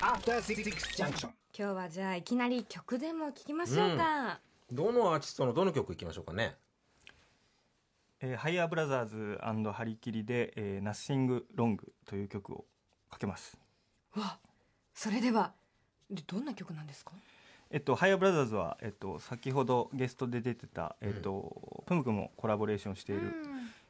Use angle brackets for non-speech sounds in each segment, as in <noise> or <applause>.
After Six Junction. 今日はじゃあいきなり曲でも聴きましょうか、どのアーティストのどの曲いきましょうかね。えーハイヤーブラザーズハリキリで、えー、ナッシングロングという曲をかけます。わそれではでどんな曲なんですか？えっと、ハイヤーブラザーズは、えっと、先ほどゲストで出てた、えっと、プムクもコラボレーションしている、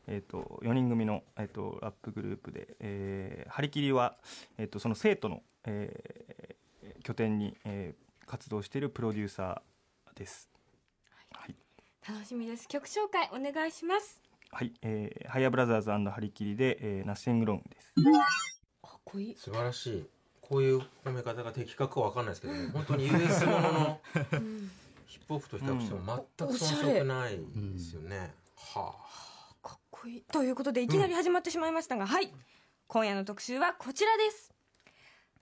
えっと、4人組の、えっと、ラップグループで、えー、ハリキリは、えっと、その生徒の、えー拠点に、えー活動しているプロデューサーです。はい。楽しみです。曲紹介お願いします。はい。えー、ハイヤーブラザーズハリキリで、えー、ナッシングロングです。かっこいい。素晴らしい。こういう褒め方が的確かわかんないですけど、ね、<laughs> 本当に US もののヒップホップと比較しても全く遜色ないですよね、はあ。かっこいい。ということでいきなり始まってしまいましたが、はい。今夜の特集はこちらです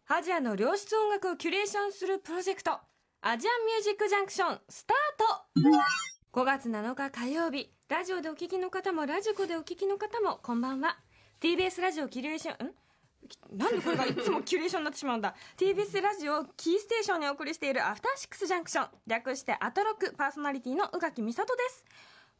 アジアの良質音楽をキュレーションするプロジェクトアジアンミュージックジャンクションスタート。5月7日火曜日ラジオでお聞きの方もラジコでお聞きの方もこんばんは。TBS ラジオキュレーションん？なんでこれがいつもキュレーションになってしまうんだ。TBS ラジオキーステーションにお送りしているアフターシックスジャンクション略してアトロックパーソナリティの宇垣美里です。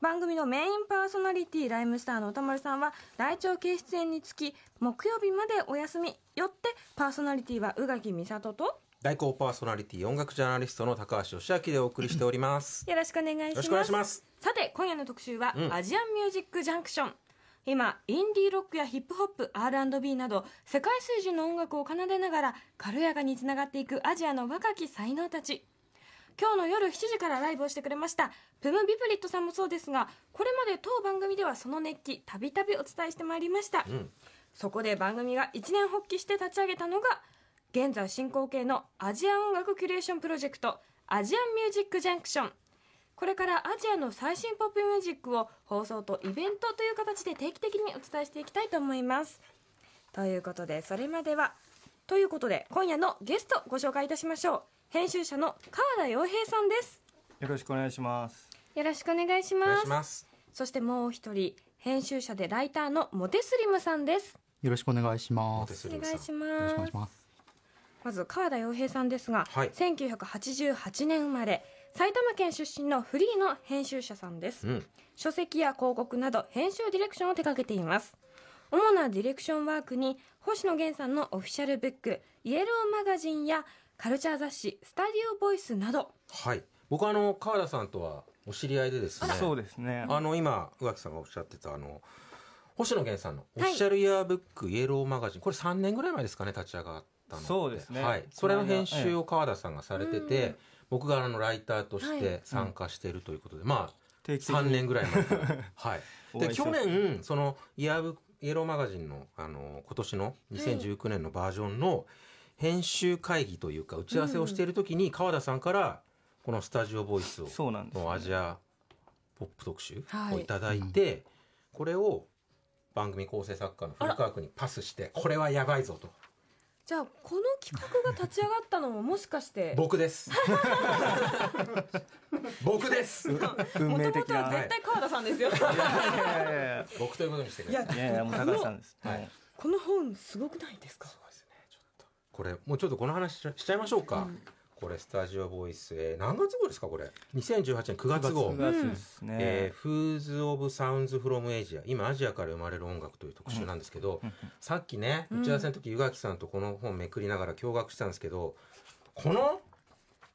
番組のメインパーソナリティライムスターの歌丸さんは来庁系出演につき木曜日までお休み。よってパーソナリティは宇垣美里と？代行パーソナリティ音楽ジャーナリストの高橋義明でお送りしております。よろしくお願いします。よろしくお願いします。さて今夜の特集は、うん。アジアンミュージックジャンクション。今インディーロックやヒップホップ R&B など世界水準の音楽を奏でながら軽やかにつながっていくアジアの若き才能たち今日の夜7時からライブをしてくれましたプム・ヴィプリットさんもそうですがこれまで当番組ではその熱気たびたびお伝えしてまいりました、ん。そこで番組が一年発起して立ち上げたのが現在進行形のアジア音楽キュレーションプロジェクトアジアンミュージックジャンクション。これからアジアの最新ポップミュージックを放送とイベントという形で定期的にお伝えしていきたいと思います。ということでそれまではということで今夜のゲストご紹介いたしましょう編集者の川田洋平さんです。よろしくお願いします。よろしくお願いします。します。そしてもう一人編集者でライターのモテスリムさんです。よろしくお願いします。モテスリムお願いします。まず川田洋平さんですが、はい。1988年生まれ埼玉県出身のフリーの編集者さんです、うん。書籍や広告など編集ディレクションを手掛けています。主なディレクションワークに星野源さんのオフィシャルブックイエローマガジンやカルチャー雑誌スタディオボイスなど。はい。僕はあの川田さんとはお知り合いでですね。そうですね。あの今宇垣さんがおっしゃってたあの星野源さんのオフィシャルイヤーブック、イエローマガジン。これ3年ぐらい前ですかね立ち上がったのそうですね。はい、それの編集を川田さんがされてて、僕があのライターとして参加しているということで、まあ定期的に。3年ぐらい前から。<laughs> はい。で去年そのイヤーブックイエローマガジンのあの今年の2019年のバージョンの編集会議というか打ち合わせをしている時に川田さんからこのスタジオボイスをそうなんですよのアジアポップ特集はい。をいただいて、これを番組構成作家の古川君にパスしてこれはやばいぞと。じゃあこの企画が立ち上がったのももしかして。<laughs> 僕です。<laughs> 僕です。<laughs> 運もと命もとは的な。絶対川田さんですよ。いやいやいやい僕ということにしてください。やいやいやもう高橋さんです。はい。この本すごくないですか？これもうちょっとこの話しちゃいましょうか、これスタジオボイス、えー何月号ですかこれ？2018年9月号。9月ですね。えー、 Flood of Sounds from Asia 今アジアから生まれる音楽という特集なんですけど、さっきね打ち合わせの時湯垣さんとこの本めくりながら驚愕したんですけどこの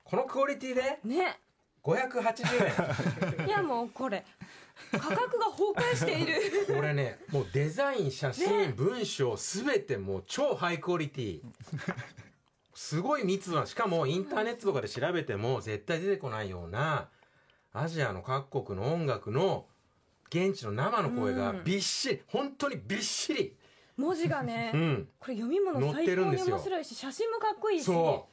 このクオリティで？ね。580 <laughs> いやもうこれ価格が崩壊している。円これねもうデザイン写真、文章すべてもう超ハイクオリティ。すごい密なしかもインターネットとかで調べても絶対出てこないようなアジアの各国の音楽の現地の生の声がびっしり、本当にびっしり。文字がね、うん。これ読み物載っ最高にてるんですよ。面白いし写真もかっこいいし。そう。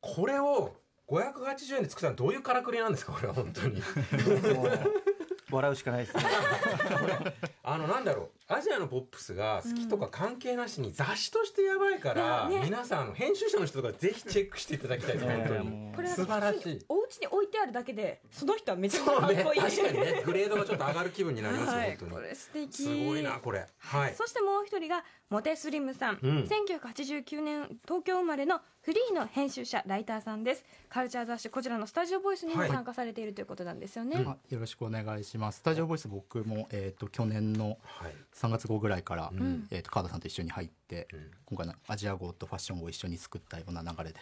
これを580円で作ったのどういうからくりなんですかこれは本当に <laughs> 笑うしかないですね。<laughs> あのなんだろうアジアのポップスが好きとか関係なしに雑誌としてやばいから、ね。皆さん編集者の人とかぜひチェックしていただきたいです。本当にこれ素晴らしい。お家に置いてあるだけでその人はめちゃくちゃかっこいい。確かにねグレードがちょっと上がる気分になりますよ、はい、本当に。これ素敵。すごいなこれ。はい。そしてもう一人がモテスリムさん、うん。1989年東京生まれのフリーの編集者ライターさんです。カルチャー雑誌こちらのスタジオボイスにもはい。参加されているということなんですよね、あよろしくお願いします。スタジオボイス僕も、えー、と去年のはい3月号ぐらいから、ん。えー、と川田さんと一緒に入って、ん。今回のアジア号とファッション号を一緒に作ったような流れで、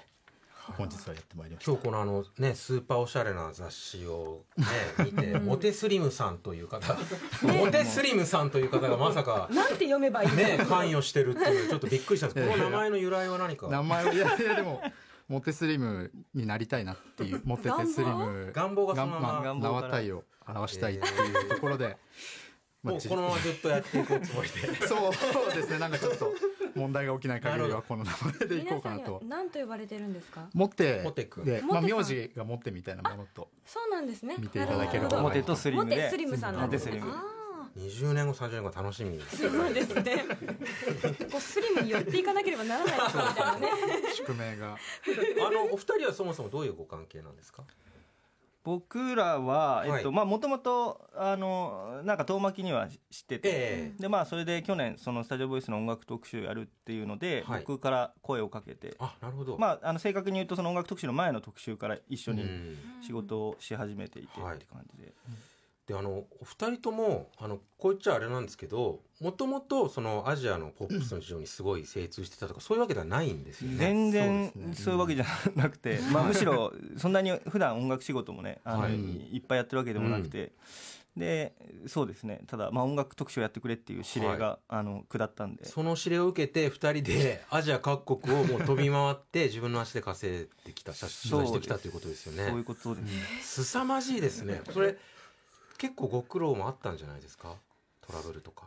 本日はやってまいりました。今日このあのねスーパーおしゃれな雑誌をね見てモテスリムさんという方モテスリムさんという方がまさかなんて読めばいいの、ね関与してるっていうちょっとびっくりしたんです。<laughs> この名前の由来は何か？名前をいやいやでもモテスリムになりたいなっていうモテテスリム願望がそのまま。が願望から名は体を表したいっていうところで、まあもうこのままずっとやっていくおつもりで。<laughs> そうですね。なんかちょっと問題が起きない限りはこの名前でいこうかなと。何と呼ばれてるんですか？モテモテ君で、まあ、名字がモテみたいなものとそうなんですね。見ていただければ。なるほど。表とスリムで。モテスリムさんなんですね。モテスリム。あ20年後30年後楽しみに。ーそうですね。<laughs> こうスリムに寄っていかなければならない人みたいなね宿命が。あのお二人はそもそもどういうご関係なんですか？僕らはえっとはい。まあもともとあのなんか遠巻きには知ってて、ええ。でまあそれで去年そのスタジオボイスの音楽特集やるっていうので、はい。僕から声をかけて。あなるほど。まああの正確に言うとその音楽特集の前の特集から一緒にうん。仕事をし始めていてってはい感じで、であのお二人ともあのこう言っちゃあれなんですけどもともとそのアジアのポップスの市場にすごい精通してたとかそういうわけではないんですよね。全然そういうわけじゃなくて、まあ、むしろそんなに普段音楽仕事もねあの、はい。い、っぱいやってるわけでもなくて、でそうですね。ただ、まあ、音楽特集をやってくれっていう指令が、あの下ったんで。その指令を受けて二人でアジア各国をもう飛び回って自分の足で稼いできた取材してきたということですよそういうねことです、凄まじいですね。それ結構ご苦労もあったんじゃないですか？トラブルとか。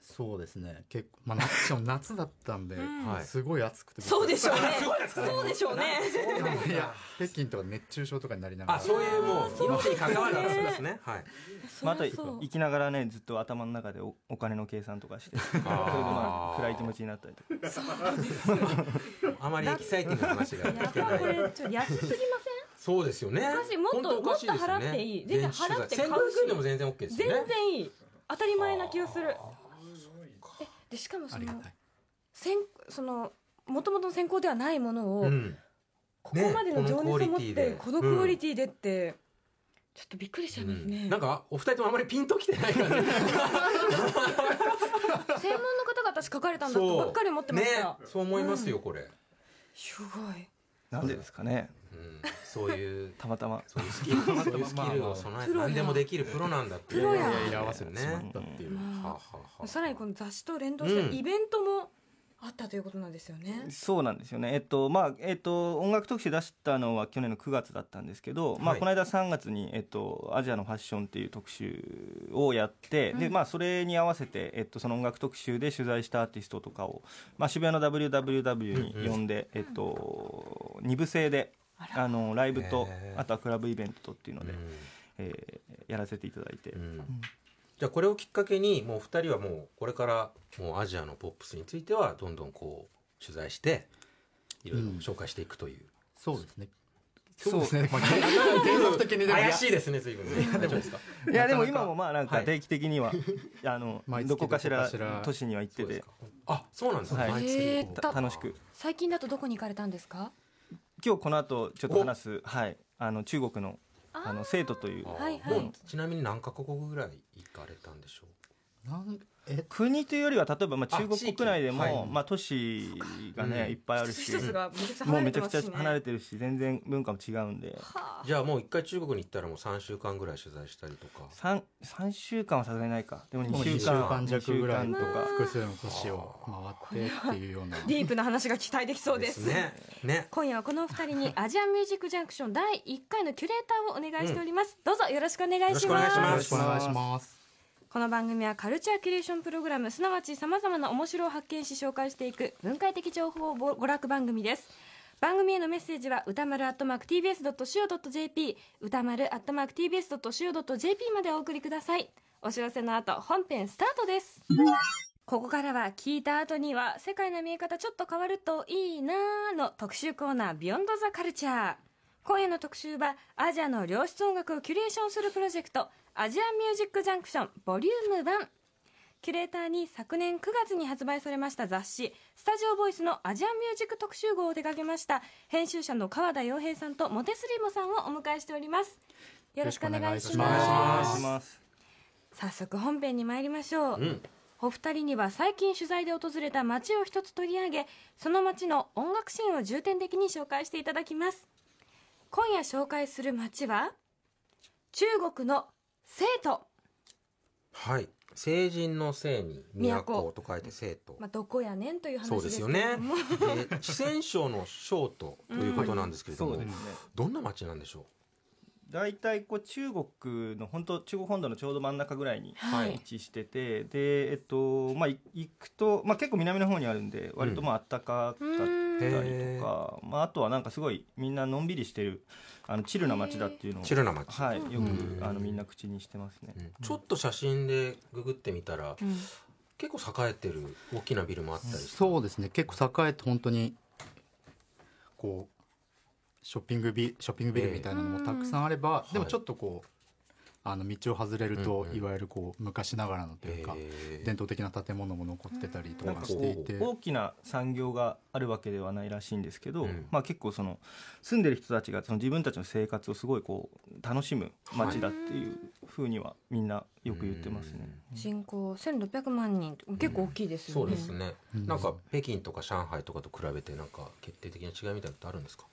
そうですね。結構、まあ、夏 <laughs> 夏だったんで、はい。すごい暑くてそうでしょうね。<laughs> そうでしょうね。いや北京とか熱中症とかになりながら。あそういうもう命に関わる話ですね。はい。まあ、あと生きながらねずっと頭の中でおお金の計算とかして <laughs> それでまあ暗い気持ちになったりとか。あまりエキサイティングな話がや聞けない。っぱこれちょっと安すぎまそうですよね。おかしい。もっと本当おかしいですよね。もっと払っていい。全然払って買うし。1500円でも全然 OK ですよ全ね然いい。当たり前な気がする。えでしかもその先その元々の先行ではないものを、うん。ここまでの情熱を持ってこのクオリティで。って、ちょっとびっくりしちゃいますね、なんかお二人ともあまりピンときてない感じ。<laughs> 専門の方が私書かれたんだとばっかり思ってました、ねそう思いますよこれ、すごい。なんでですかねうん、そういうたまたま。そういうスキルそういうスキルを備えてプロや。何でもできるプロなんだっていう。プロや。いやい合わせてしまねったっていう、はあはあはあさらにこの雑誌と連動したうんイベントもあったということなんですよね、そうなんですよね、えっとまあえっと、音楽特集出したのは去年の9月だったんですけど、まあ、はいこの間3月に、えっと、アジアのファッションっていう特集をやって、でまあ、それに合わせて、えっと、その音楽特集で取材したアーティストとかを、まあ、渋谷の WWW に呼んで、えっと、2部制であのライブとあとはクラブイベントとっていうので、うん。えーやらせていただいて、うん。じゃあこれをきっかけにもう二人はもうこれからもうアジアのポップスについてはどんどんこう取材していろいろ紹介していくという、そうですね。そうですね、まあ、継続的にでも怪しいですね随分ね。いやでも今もまあなんはい。か定期的には、あの <laughs> どこかしら都市には行ってて。あそうなんですね、はい。毎月。えーこうた楽しく。最近だとどこに行かれたんですか？今日この後ちょっと話すはい。あの中国のあの生徒というあはいはい。もうちなみに何カ国ぐらい行かれたんでしょなんえ国というよりは例えばまああ中国国内でも、はい。まあ、都市がね、うん。いっぱいあるし一つがめちゃくちゃもう離れめちゃくちゃ離れてるし全然文化も違うんで。はうじゃあもう一回中国に行ったらもう3週間ぐらい取材したりとか。3, 3週間はさすがにないか。でも2 2週週間間弱ぐらい。二週間とか。複数の都市を回ってっていうような。あ <laughs> ディープな話が期待できそうです。ねね。今夜はこのお二人にアジアンミュージックジャンクション第1回のキュレーターをお願いしております、どうぞよろしくお願いします。よろしくお願いしよますこの番組はカルチャーキュレーションプログラムすなわちさまざまな面白を発見し紹介していく文化的情報娯楽番組です。番組へのメッセージは歌丸アットマーク @tbs.co.jp 歌丸アットマーク @tbs.co.jp までお送りください。お知らせの後本編スタートです。ここからは聞いた後には世界の見え方ちょっと変わるといいなーの特集コーナービヨンドザカルチャー今夜の特集はアジアの良質音楽をキュレーションするプロジェクトアジアンミュージックジャンクションボリューム1キュレーターに昨年9月に発売されました雑誌スタジオボイスのアジアンミュージック特集号を手掛けました編集者の川田洋平さんとモテスリモさんをお迎えしております。よろしくお願いします。早速本編に参りましょう、うん。お二人には最近取材で訪れた街を一つ取り上げその街の音楽シーンを重点的に紹介していただきます。今夜紹介する街は中国の成都、はい。成人の聖に都と書いて生徒。まあ、どこやねんという話そうですすよね。四川省の省都ということなんですけれども、そうですね。どんな街なんでしょ大体こう中国の本当中国本土のちょうど真ん中ぐらいにはい。位置してて、でえっとまあい行くと、まあ、結構南の方にあるんで割とまあ暖かかったりとか、まあ、あとはなんかすごいみんなのんびりしてるあのチルな街だっていうのをチルな街。はい、ようん。くあのみんな口にしてますね。う、うん。ちょっと写真でググってみたらうん。結構栄えてる大きなビルもあったりしてそうですね。結構栄えて本当にこうショッピングビショッピングビルみたいなのもたくさんあれば、えでもちょっとこうあの道を外れると、うんうん。いわゆるこう昔ながらのというか、伝統的な建物も残ってたりとかしていて、う大きな産業があるわけではないらしいんですけど、うん。まあ、結構その住んでる人たちがその自分たちの生活をすごいこう楽しむ街だっていうふうにはみんなよく言ってますね。人口1600万人結構大きいですよね、そうですね、うん。なんか北京とか上海とかと比べてなんか決定的な違いみたいなのってあるんですか？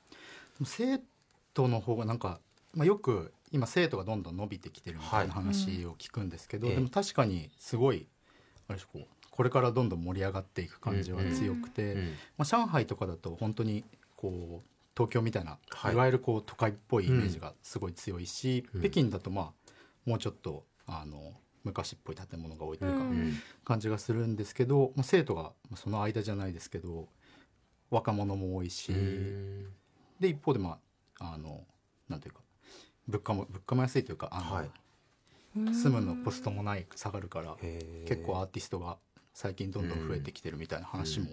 生徒の方がなんか、まあ、よく今生徒がどんどん伸びてきてるみたいなはい。話を聞くんですけど、うん。でも確かにすごいあれこうこれからどんどん盛り上がっていく感じは強くて、うん。まあ、上海とかだと本当にこう東京みたいな、はい。い、わゆるこう都会っぽいイメージがすごい強いし、うん。北京だとまあもうちょっとあの昔っぽい建物が多いというか、うん。うん。感じがするんですけど、まあ、生徒がまあその間じゃないですけど若者も多いし、うん。で一方でまああのなんていうか物価も物価も安いというかあの、はい。住むのコストもない下がるから結構アーティストが最近どんどん増えてきてるみたいな話も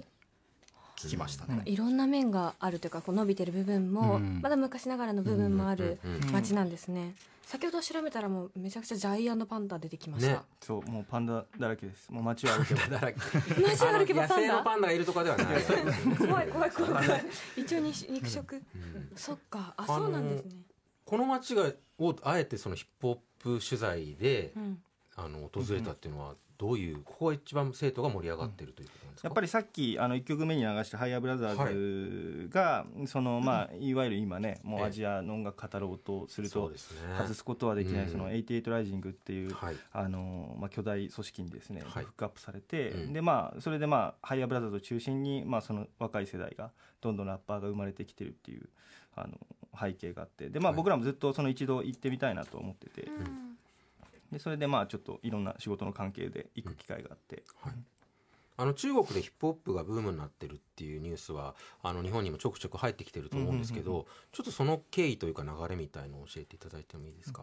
聞きましたね。いろんな面があるというかこう伸びてる部分も、うん。まだ昔ながらの部分もあるうんうんうん街なんですね、先ほど調べたらもうめちゃくちゃジャイアントパンダ出てきました、ね。そうもうパンダだらけです。もう街を歩けばだらけ。<laughs> 街を歩けばパンダ？あの野生のパンダがいるとかではない、怖い怖い怖い。怖い。<laughs> 一応に肉食、うん。そっか。あそうなんですね、この街がをあえてそのヒップホップ取材で、うん。あの訪れたっていうのはどういうここが一番生徒が盛り上がってるということなんですか、やっぱりさっきあの1曲目に流した「ハイヤーブラザーズが」そのまあいわゆる今ねもうアジアの音楽語ろうとすると外すことはできないうん。その88ライジングっていうはい。あのまあ、巨大組織にですね、はい。フックアップされて、うん。でまあ、それで、まあ、ハイヤーブラザーズを中心に、まあ、その若い世代がどんどんラッパーが生まれてきてるっていうあの背景があって。で、まあ、はい。僕らもずっとその一度行ってみたいなと思ってて、うん。でそれでまあちょっといろんな仕事の関係で行く機会があって、あの中国でヒップホップがブームになってるっていうニュースはあの日本にもちょくちょく入ってきてると思うんですけど、うんうんちょっとその経緯というか流れみたいのを教えていただいてもいいですか、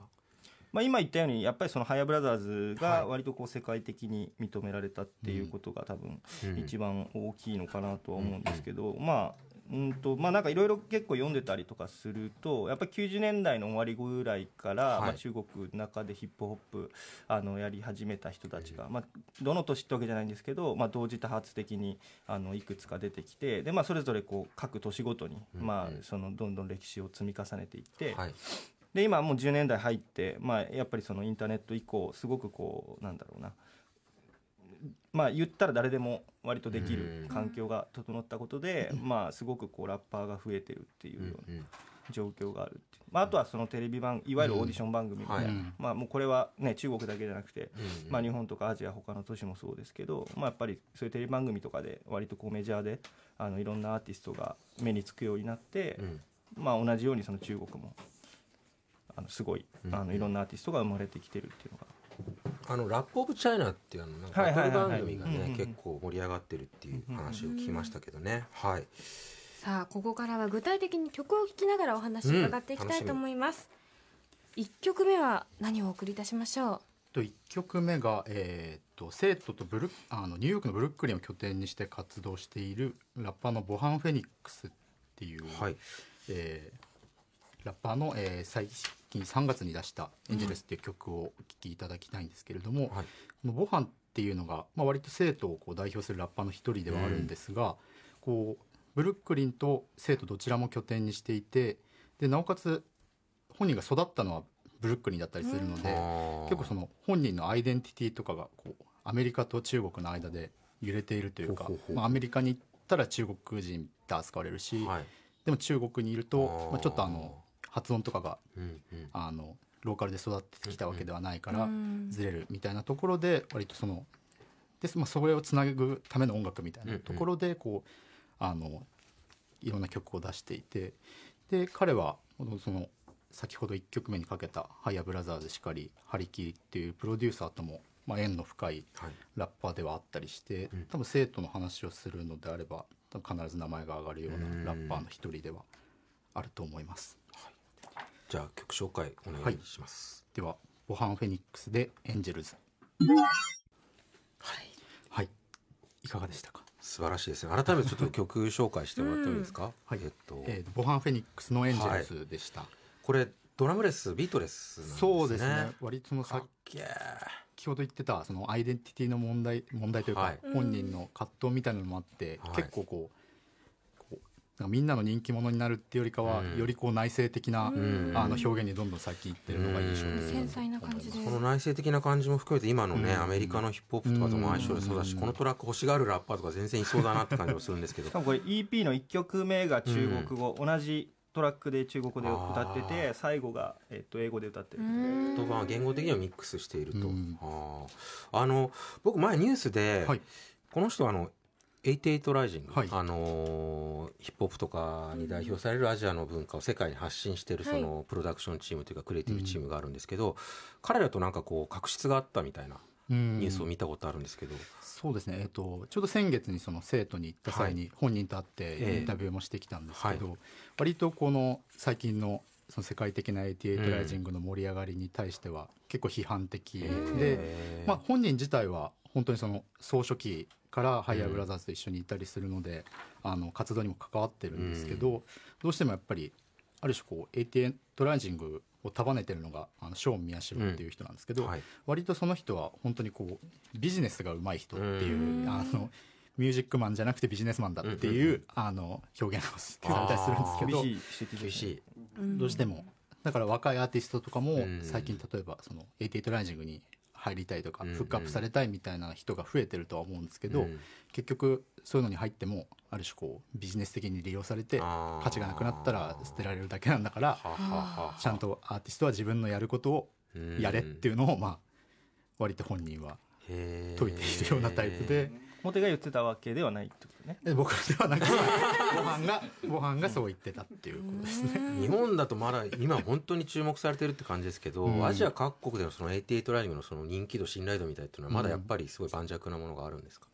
まあ、今言ったようにやっぱりそのハイヤーブラザーズはい。が割とこう世界的に認められたっていうことが多分うん。一番大きいのかなとは思うんですけど、まあうんとまあなんかいろいろ結構読んでたりとかするとやっぱり90年代の終わりぐらいから、はいまあ、中国の中でヒップホップあのやり始めた人たちが、まあ、どの年ってわけじゃないんですけど、まあ、同時多発的にあのいくつか出てきてで、まあ、それぞれこう各年ごとに、うんまあうん、そのどんどん歴史を積み重ねていって。はいで今もう10年代入って、まあ、やっぱりそのインターネット以降すごくこうなんだろうなまあ言ったら誰でも割とできる環境が整ったことで、まあすごくこうラッパーが増えてるっていうような状況があるまあ、あとはそのテレビ番いわゆるオーディション番組みたいな、まあもうこれはね中国だけじゃなくて、うん。まあ、日本とかアジア他の都市もそうですけど、まあ、やっぱりそういうテレビ番組とかで割とこうメジャーであのいろんなアーティストが目につくようになって、うん。まあ、同じようにその中国もあのすごいうん。あのいろんなアーティストが生まれてきてるっていうのがあのラップオブチャイナっていうあのなんかバトル番組がうんうんうん。ね結構盛り上がってるっていう話を聞きましたけどね。はい。さあここからは具体的に曲を聴きながらお話を伺っていきたいと思います、一曲目は何をお送りいたしましょう？と1曲目が、えー、と生徒とブルあのニューヨークのブルックリンを拠点にして活動しているラッパーのボハン・フェニックスっていう、はい。えーラッパーの、えー最近3月に出した「エンジェルス」っていう曲をお聴きいただきたいんですけれども、はい。このボハンっていうのが、まあ、割と生徒をこう代表するラッパーの一人ではあるんですが、こうブルックリンと生徒どちらも拠点にしていてでなおかつ本人が育ったのはブルックリンだったりするので、結構その本人のアイデンティティとかがこうアメリカと中国の間で揺れているというかまあ、アメリカに行ったら中国人って扱われるし、はい。でも中国にいるとまあ、ちょっとあの発音とかがうんうん。あのローカルで育ってきたわけではないからうんずれるみたいなところで割とそので、まあ、それをつなぐための音楽みたいなところでこうあのいろんな曲を出していてで彼はその先ほど1曲目にかけた「ハイヤーブラザーズ」しかり「ハリキリ」っていうプロデューサーとも、まあ、縁の深いはい。ラッパーではあったりして、うん。多分生徒の話をするのであれば必ず名前が上がるよううん。なラッパーの一人ではあると思います。じゃあ曲紹介お願いします、ではボハン・フェニックスで「エンジェルズ」はい、い、かがでしたか、素晴らしいですね。改めてちょっと曲紹介してもらってもいいですか、<laughs> はい。えっと、えーボハン・フェニックスの「エンジェルズ」でした、これドラムレスビートレスね。そうですね。割とそのかっ先けえほど言ってたそのアイデンティティの問題問題というか、はい。本人の葛藤みたいなのもあって、はい。結構こうみんなの人気者になるっていうよりかは、うん。よりこう内省的な、ん。あの表現にどんどん先行ってるのが印象的繊細な感じで。この内省的な感じも含めて今のね、うん。アメリカのヒップホップとかとも相性でそうだし、うん。このトラック欲しがるラッパーとか全然いそうだなって感じもするんですけど。しかもこれ EP の1曲目が中国語、同じトラックで中国語で歌ってあて最後が、えっと、英語で歌ってる。うん。言葉は言語的にはミックスしていると、うん。あー。あの僕前ニュースで、はい。この人はあの88ライジング、はい。あのーヒップホップとかに代表されるアジアの文化を世界に発信してい。るそのプロダクションチームというかクリエイティブチームがあるんですけど、彼らとなんかこう確執があったみたいなニニュースを見たことあるんですけど、そうですね、えっとちょうど先月にその生徒に行った際に本人と会ってええ。インタビューもしてきたんですけど、は割とこの最近のその世界的な88ライジングの盛り上がりに対しては結構批判的で、えーまあ、本人自体は本当にその総書記からハイヤーブラザーズと一緒にいたりするので、あの活動にも関わってるんですけど、どうしてもやっぱりある種こう88ライジングを束ねてるのがあのショーン宮代っていう人なんですけど、はい。割とその人は本当にこうビジネスが上手い人っていう、うんあのミュージックマンじゃなくてビジネスマンだっていう、うんうんあの表現をされたりするんですけど厳しいどうしても。だから若いアーティストとかもうん。最近例えばその88ライジングに入りたいとかうんフックアップされたいみたいな人が増えてるとは思うんですけど、うん。結局そういうのに入ってもある種こうビジネス的に利用されて価値がなくなったら捨てられるだけなんだからちゃんとアーティストは自分のやることをやれっていうのをまあ割と本人はへー。解いているようなタイプで。モテが言ってたわけではないってことね。え僕ではなくご飯がご飯がそう言ってたっていうことですね。日本だとまだ今本当に注目されてるって感じですけど、うん。アジア各国でのその88ライジングのその人気度信頼度みたいっていうのはまだやっぱりすごい盤石なものがあるんですか、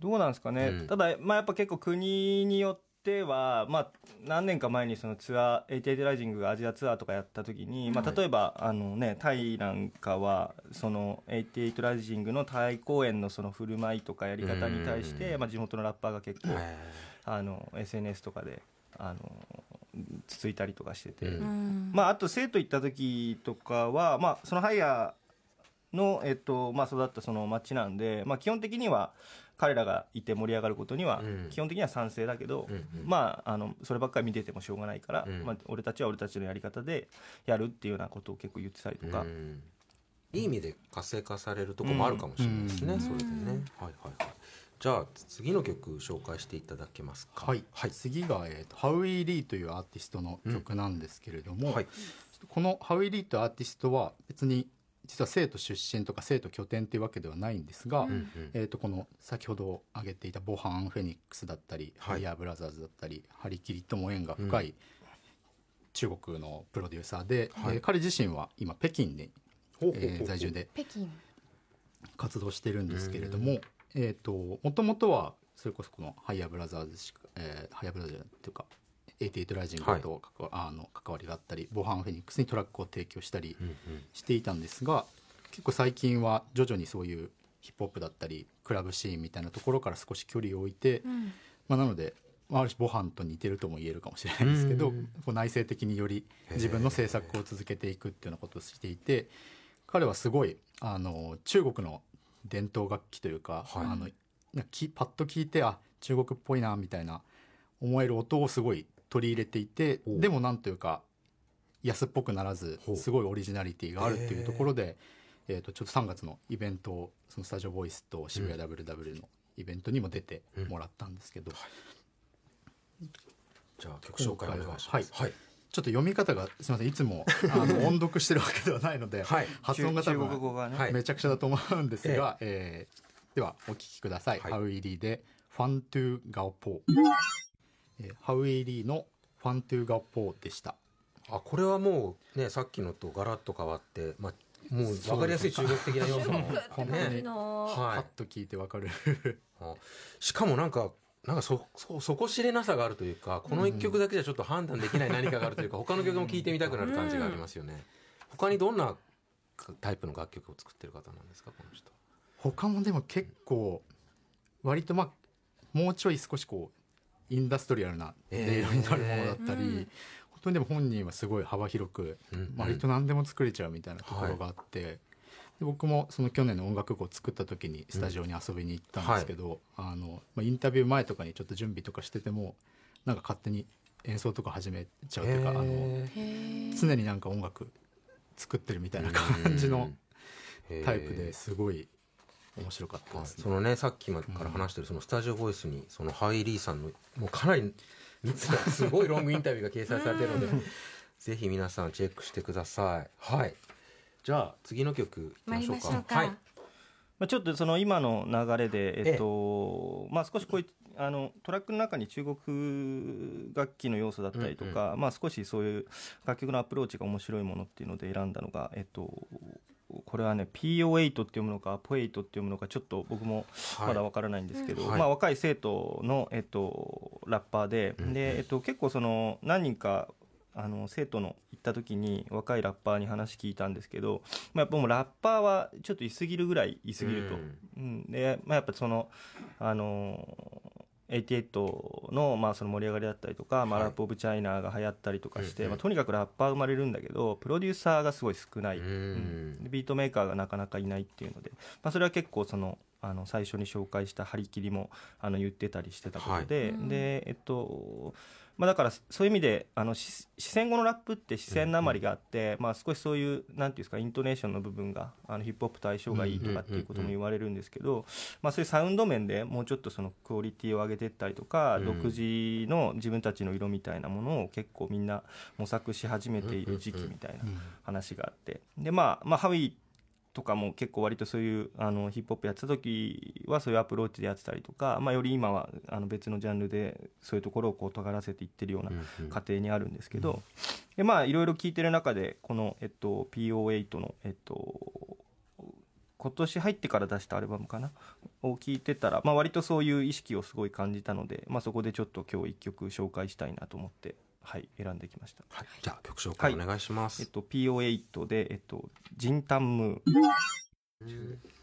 どうなんですかね、うん。ただ、まあ、やっぱ結構国によっては、まあ、何年か前にそのツアー88ライジングがアジアツアーとかやった時に、まあ、はい。例えば、あのね、タイなんかはその88ライジングのタイ公演のその振る舞いとかやり方に対して、うん。まあ、地元のラッパーが結構、へあの SNS とかであのつついたりとかしてて、うん。まあ、あと生徒行った時とかは、まあ、そのハイヤーの、えっとまあ、育ったその町なんで、まあ、基本的には彼らがいて盛り上がることには、うん。基本的には賛成だけど、うんうん。まあ、あのそればっかり見ててもしょうがないから、うん。まあ、俺たちは俺たちのやり方でやるっていうようなことを結構言ってたりとか、うん。いい意味で活性化されるとこもあるかもしれないですね、うん。それでね、はいはいはい。じゃあ次の曲紹介していただけますか。はい、次が、えーとハウイ・リーというアーティストの曲なんですけれども、はい。このハウイ・リーというアーティストは別に実は成都出身とか成都拠点というわけではないんですが、うんうんえー、とこの先ほど挙げていたボハン・フェニックスだったり、はいハイヤーブラザーズだったりハリキリとも縁が深い中国のプロデューサーで、はいえー彼自身は今北京に、えー在住で北京。活動してるんですけれども、えっ、と、もともとは、それこそこのハイヤーブラザーズしか、えーハイヤーブラザーズっていうか、88ライジングと関わ,、あの関わりがあったり、ボハン・フェニックスにトラックを提供したりうんうん。していたんですが、結構最近は徐々にそういうヒップホップだったりクラブシーンみたいなところから少し距離を置いて、うん。まあ、なので、まあ、ある種ボハンと似てるとも言えるかもしれないですけど、うんこう内省的により自分の制作を続けていくっていうようなことをしていて彼はすごいあの中国の伝統楽器というか、はい。あのきパッと聞いてあ中国っぽいなみたいな思える音をすごい取り入れていておでもなんというか安っぽくならずすごいオリジナリティがあるっていうところで、えー、とちょっと3月のイベントをそのスタジオボイスと渋谷 WW のイベントにも出てもらったんですけど、じゃあ曲紹介お願いします。はい。はい。ちょっと読み方がすみませんいつもあの <laughs> 音読してるわけではないので、はい。発音が多中国語分がね、はい。めちゃくちゃだと思うんですが、えーではお聞きください。はい。ハウイリーでファントゥガオポー、えーハウイリーのファントゥガオポーでした。あこれはもうねさっきのとガラッと変わってまあもう分かりやすい中国的な要素も本当にはい。ッと聞いてわかる。<laughs> あしかもなんかなんかそそ底知れなさがあるというかこの一曲だけじゃちょっと判断できない何かがあるというか他の曲も聴いてみたくなる感じがありますよね。他にどんなタイプの楽曲を作ってる方なんですかこの人。他もでも結構割とまあもうちょい少しこうインダストリアルな音色になるものだったり、えーうん。本当にでも本人はすごい幅広くうん。割と何でも作れちゃうみたいなところがあって、で僕もその去年の音楽部を作った時にスタジオに遊びに行ったんですけど、あのまあ、インタビュー前とかにちょっと準備とかしててもなんか勝手に演奏とか始めちゃうというか、あの常になんか音楽作ってるみたいな感じのー。タイプですごい面白かったはいですね。そのねさっきから話してるそのスタジオボイスにそのハイリーさんのもうかなり密なすごいロングインタビューが掲載されてるので <laughs> ぜひ皆さんチェックしてください。はい。じゃあ次の曲いきま参しょうか。はい。まあ、ちょっとその今の流れで、えっとまあ、少しこういあのトラックの中に中国楽器の要素だったりとか、まあ、少しそういう楽曲のアプローチが面白いものっていうので選んだのが、えっと、これはね PO8 って読むのか PO8 って読むのかちょっと僕もはい。まだわからないんですけど、はい。まあ、若い生徒の、えっと、ラッパーで,、うん。うんでえっと、結構その何人かあの生徒の行った時に若いラッパーに話聞いたんですけど、まあ、やっぱもうラッパーはちょっと言い過ぎるぐらい言い過ぎると、うん。で、まあ、やっぱそのあの88の,、まあその盛り上がりだったりとか、まあ、はいラップ・オブ・チャイナが流行ったりとかして、まあ、とにかくラッパー生まれるんだけどプロデューサーがすごい少ない、うん。ビートメーカーがなかなかいないっていうので、まあ、それは結構そのあの最初に紹介した張り切りもあの言ってたりしてたことで、はい。でえっとまあ、だからそういう意味であのし四川語のラップって四川なまりがあって、まあ、少しそういうなんていうんですかイントネーションの部分があのヒップホップと相性がいいとかっていうことも言われるんですけど、まあ、そういうサウンド面でもうちょっとそのクオリティを上げていったりとか、うん。独自の自分たちの色みたいなものを結構みんな模索し始めている時期みたいなうん話があって。で、まあ、まあハウイとかも結構割とそういうあのヒップホップやってた時はそういうアプローチでやってたりとか、まあ、より今はあの別のジャンルでそういうところをこう尖らせていってるようなうんうん。過程にあるんですけど、でまあいろいろ聞いてる中でこの、えっと、PO8 の、えっと、今年入ってから出したアルバムかな？を聞いてたら、まあ、割とそういう意識をすごい感じたので、まあ、そこでちょっと今日一曲紹介したいなと思って、はい、選んできました。はいじゃあ曲紹介お願いします、えっと、PO8 で、えっと、ジンタンム。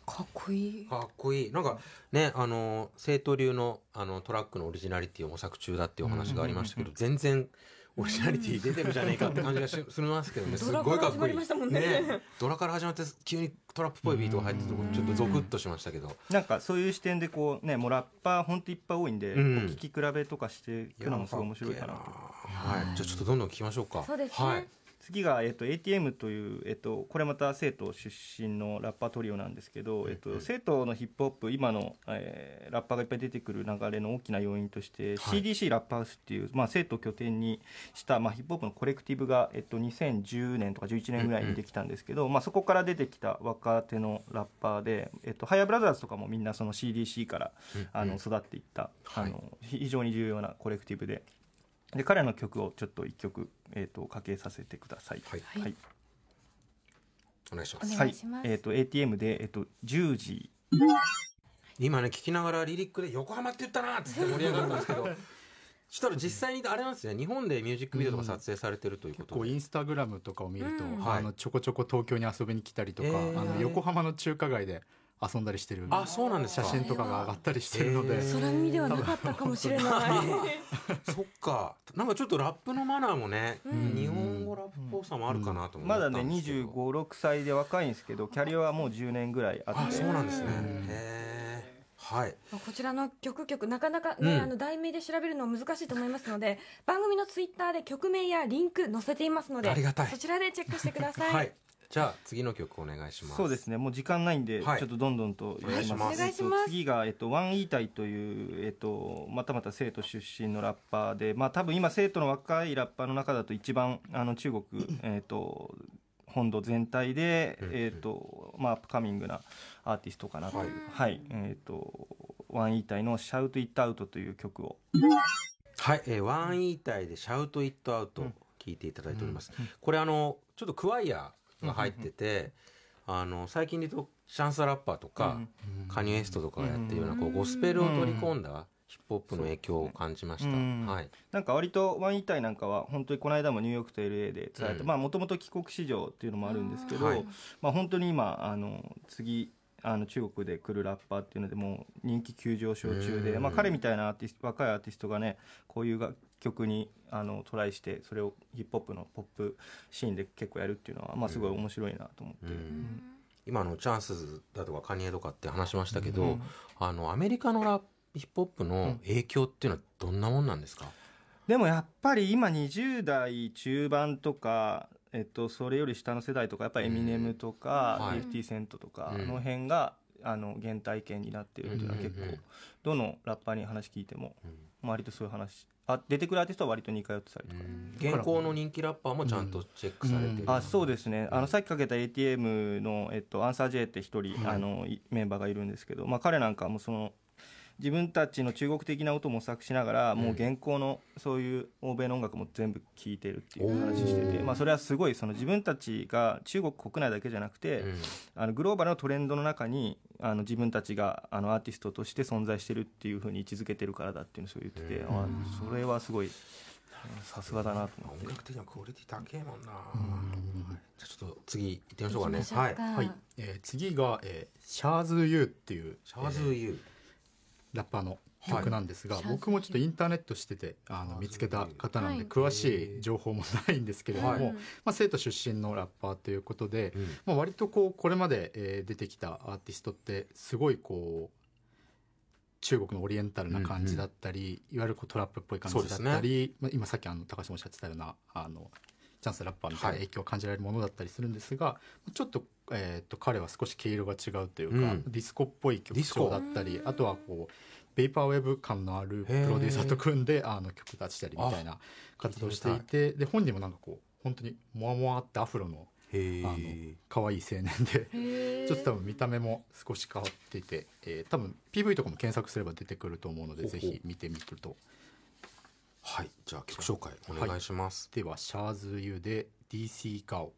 かっこいい。かっこいい。なんかねあの生徒流のあのトラックのオリジナリティを模索中だっていうお話がありましたけど、全然オリジナリティ出てるじゃねえかって感じがしするますけどね。すっごいかっこいい。ドラから始まりましたもんね。ドラから始まって急にトラップっぽいビートが入っててちょっとゾクッとしましたけど。なんかそういう視点でこうねもうラッパーほんといっぱい多いんで、聞き比べとかしていくのもすごい面白いかなとはい。じゃあちょっとどんどん聞きましょうか。そうですね。はい次が、えっと、ATM という、えっと、これまた生徒出身のラッパートリオなんですけど、えっと、生徒のヒップホップ今の、えーラッパーがいっぱい出てくる流れの大きな要因として、はい。CDC ラップハウスっていう、まあ、生徒を拠点にした、まあ、ヒップホップのコレクティブが、えっと、2010年とか11年ぐらいにできたんですけど、まあ、そこから出てきた若手のラッパーで、えっと、ハイアブラザーズとかもみんなその CDC からあの育っていった、はい。あの非常に重要なコレクティブでで彼の曲をちょっと一曲、えー、とかけさせてください。はい。はい。はい。お願いしまおす。はい、えっ、と ATM でえっ、と10時。今ね聞きながらリリックで横浜って言ったなっつって盛り上がったんですけどそしたら実際にあれなんですね。日本でミュージックビデオとか撮影されてるということで、結構インスタグラムとかを見ると、うん。あのちょこちょこ東京に遊びに来たりとか、えー。あの横浜の中華街で遊んだりしてるあそうなんですか。写真とかが上がったりしてるので、えー。空耳ではなかったかもしれない。<laughs> そっか。なんかちょっとラップのマナーもね、うん。日本語ラップっぽさもあるかなと思ったまだねんですけど。2 5 6歳で若いんですけどキャリアはもう10年ぐらいああって。そうなんですね、うん。へえはい。こちらの曲曲なかなかね、うん。あの題名で調べるのは難しいと思いますので番組のツイッターで曲名やリンク載せていますのでありがたい。そちらでチェックしてください、はいじゃあ次の曲お願いします。そうですね。もう時間ないんで、はい。ちょっとどんどんとお願いします。えっと次が、えっと、ワンイータイという、えっと、またまた生徒出身のラッパーで、まあ、多分今生徒の若いラッパーの中だと一番あの中国、えっと、本土全体で、うんえっとまあ、 upcoming なアーティストかなと。い。う、ははい。えっとワンイータイの「 Shout It Out」という曲を。はい、えー、ワンイータイで Shout It Out 聞いていただいております、これあのちょっとクワイアが入ってて、あの最近で言うとチャンスラッパーとか、カニエ・ウェストとかがやってるようなこうゴスペルを取り込んだヒップホップの影響を感じました、うん。はい。なんか割とワンイータイなんかは本当にこの間もニューヨークと LA で伝えてもともと帰国市場っていうのもあるんですけど、はい。まあ本当に今あの次あの中国で来るラッパーっていうのでもう人気急上昇中で、うんまあ、彼みたいなアーティスト若いアーティストがねこういう楽曲にあのトライしてそれをヒップホップのポップシーンで結構やるっていうのは、まあ、すごい面白いなと思って、うん。今のチャンスだとかカニエとかって話しましたけど、うん。あのアメリカのラップヒップホップの影響っていうのはどんなもんなんですか、でもやっぱり今20代中盤とか、えっと、それより下の世代とかやっぱりエミネムとか、うんはい50セントとかうん。の辺が、あの原体験になってるっていうのは結構、うん。うんうんどのラッパーに話聞いてもうん。割とそういう話あ出てくるアーティストは割と似通ってたりとか、現行の人気ラッパーもちゃんとチェックされてる、あそうですね。あのさっきかけた ATM の、えっと、アンサー J って一人、はい。あのいメンバーがいるんですけど、まあ、彼なんかもその自分たちの中国的な音を模索しながら、もう現行のそういう欧米の音楽も全部聴いてるっていう話してて、まあ、それはすごいその自分たちが中国国内だけじゃなくて、うん。あのグローバルのトレンドの中にあの自分たちがあのアーティストとして存在してるっていうふうに位置づけてるからだっていうのをそう言ってて、うん。あそれはすごいうんさすがだなと思って。音。楽的なクオリティ高えもんな、じゃあちょっと次行ってみましょうかね。はい。はい。えー次が、えーシャーズ・ユーっていうシャーズえー。ユラッパーの曲なんですが、はい僕もちょっとインターネットしててあの見つけた方なんで、はい。詳しい情報もないんですけれども、はい。まあ、生徒出身のラッパーということで、うん。まあ、割とこうこれまで、えー出てきたアーティストってすごいこう中国のオリエンタルな感じだったり、いわゆるこうトラップっぽい感じだったり、まあ、今さっきあの高橋もおっしゃってたようなあのチャンスラッパーみたいな影響を感じられるものだったりするんですが、ちょっと,、えー、と彼は少し毛色が違うというか、うん。ディスコっぽい曲調だったりあとはこうベイパーウェブ感のあるプロデューサーと組んであの曲出したりみたいな活動をしていてで本人もなんかこう本当にモワモワってアフロのへあのえ可愛い青年でちょっと多分見た目も少し変わっていて、えー多分 PV とかも検索すれば出てくると思うのでぜひ見てみると。はい。じゃあ曲紹介お願いします、ではシャーズ U で DC ガオ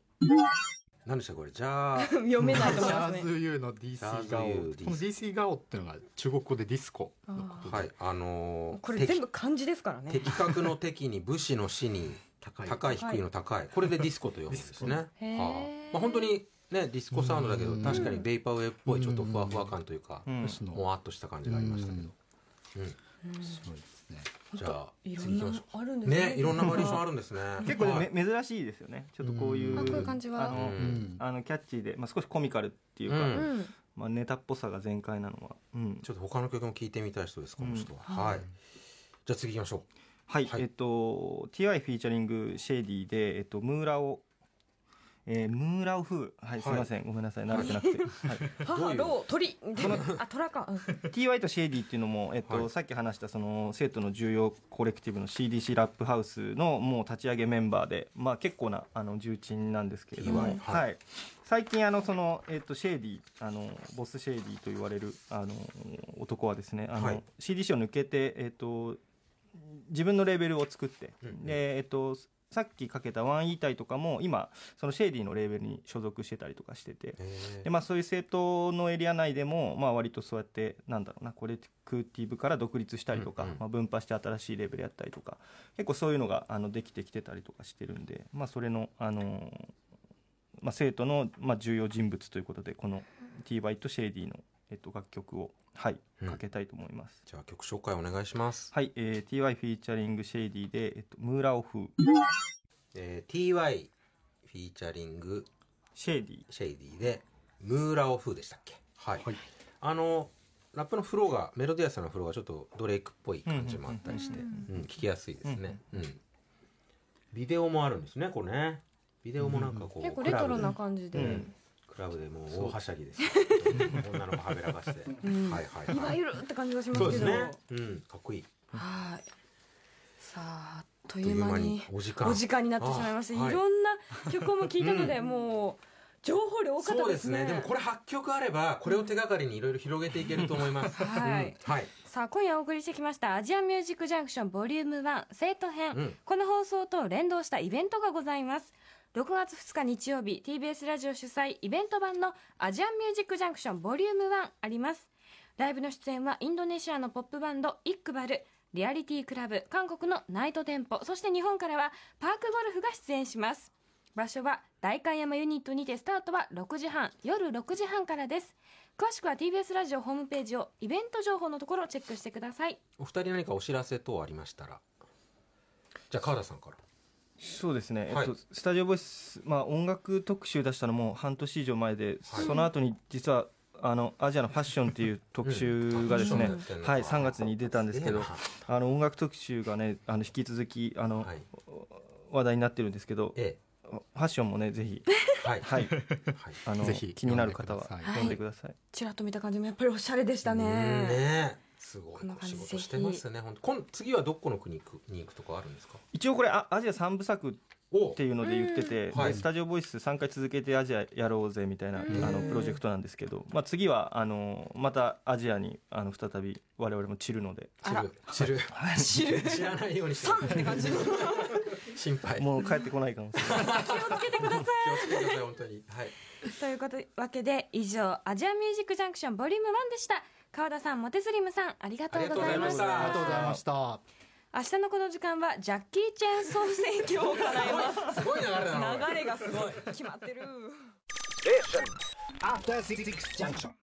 何でしたこれ？じゃあ <laughs> 読めないシと思いますね。ャーズ U の DC ガオこの DC ガオっていうのが中国語でディスコのことで、はいあのーこれ全部漢字ですからね。的、的確の敵に武士の死に高い高い低いの高い。これでディスコと読むんですね、はあ。まあ、本当にねディスコサウンドだけどうん。確かにベイパーウェイっぽいちょっとふわふわ感というかもわっとした感じがありましたけど、うん。面白いですね。じゃあいろんな次行きましょあるんうですね。ねいろんなバリエーションあるんですね。結構ね、珍しいですよね。ちょっとこういう、うん。あこういう感じは。あの、うん。あのキャッチーで、まあ、少しコミカルっていうか、まあ、ネタっぽさが全開なのは、うん、ちょっと他の曲も聴いてみたい人ですこの人は、うん。はい。じゃあ次行きましょはい、はい。えっと TY フィーチャリングシェーディで、えっと、ムーラオえー、ムーラオ風はいすいません、ごめんなさい。慣れてなくて、はい、どう母ロー鳥？あ虎か。うん TY とシェーディっていうのも、えっとはい。さっき話したその成都の重要コレクティブの CDC ラップハウスのもう立ち上げメンバーで、まあ、結構なあの重鎮なんですけれども、ははい。い最近あのその、えっとシェーディあのボスシェーディと言われるあの男はですねあの、はい。CDC を抜けて、えっと自分のレーベルを作って、うんうん。でえっとさっきかけたワンイータイとかも今そのシェーディのレーベルに所属してたりとかしてて。へで、まあ、そういう政党のエリア内でも、まあ、割とそうやってなんだろうなコレクティブから独立したりとか、うんうん。まあ、分派して新しいレベルやったりとか結構そういうのがあのできてきてたりとかしてるんで、まあ、それの、あのーまあ、生徒の、まあ、重要人物ということでこの TY とシェーディの、えっと、楽曲を、はい、うん。かけたいと思います。じゃあ曲紹介お願いします。はい、えー、TY フィーチャリングシェーディで、えっと、母老虎。えー TY フィーチャリングシェー。ディシェイディで母老虎でしたっけ？はい、はい。あのラップのフローがメロディアスなフローがちょっとドレイクっぽい感じもあったりして、うん聞きやすいですね、うんビデオもあるんですねこれね。ビデオもなんかこう、結構レトロな感じで、うんクラブでもう大はしゃぎです。よ <laughs> 女の子はべらかして、ん。はいはいい。わはいゆるって感じがしますそうけどですね。うん。かっこいい。はい。さああっとあっいう間にお時間。お時間になってしまいました、あはい。い、ろんな曲も聞いたので、もう情報量多かったですすね。でもこれ8曲あればこれを手がかりにいろいろ広げていけると思います。<laughs> はい。うん。はい。さあ今夜お送りしてきましたアジアンミュージックジャンクションボリューム1生徒編、うん。この放送と連動したイベントがございます6月2日日曜日 TBS ラジオ主催イベント版のアジアンミュージックジャンクションボリューム1あります。ライブの出演はインドネシアのポップバンドイックバルリアリティクラブ韓国のナイトテンポそして日本からはパークゴルフが出演します。場所は代官山ユニットにてスタートは6時半夜6時半からです。詳しくは TBS ラジオホームページをイベント情報のところをチェックしてください。お二人何かお知らせ等ありましたら。じゃあ川田さんから。そうですね、はい。えっと、スタジオボイス、まあ、音楽特集出したのも半年以上前で、はい。その後に実はあのアジアのファッションっていう特集がですね、うんあはい、3月に出たんですけどあの音楽特集がねあの引き続きあの、はい。話題になってるんですけどえファッションもねぜひ、えはい。はい、はい。あのぜひ気になる方は読んでください。ちらっと見た感じもやっぱりおしゃれでしたね。うん。ねすごい仕事してますね本当今次はどこの国行くに行くとかあるんですか？一応これあアジア三部作っていうので言ってて、うん。はい。でスタジオボイス3回続けてアジアやろうぜみたいな、うん。あのプロジェクトなんですけど、まあ、次はあのまたアジアにあの再び我々も散るので。散る。散る。<laughs> 知らないようにしてって感じ心配。もう帰ってこないかもしれない。つけてください。気をつけてください。本当にはい。ということわけで以上アジアンミュージックジャンクションボリューム1でした。川田さんモテスリムさんありがとうございましあた。ありがとうございました。明日のこの時間はジャッキー・チェーン総選挙を行います。<laughs> すごい流れだな流れがすごい。決まってる。After Six Junction.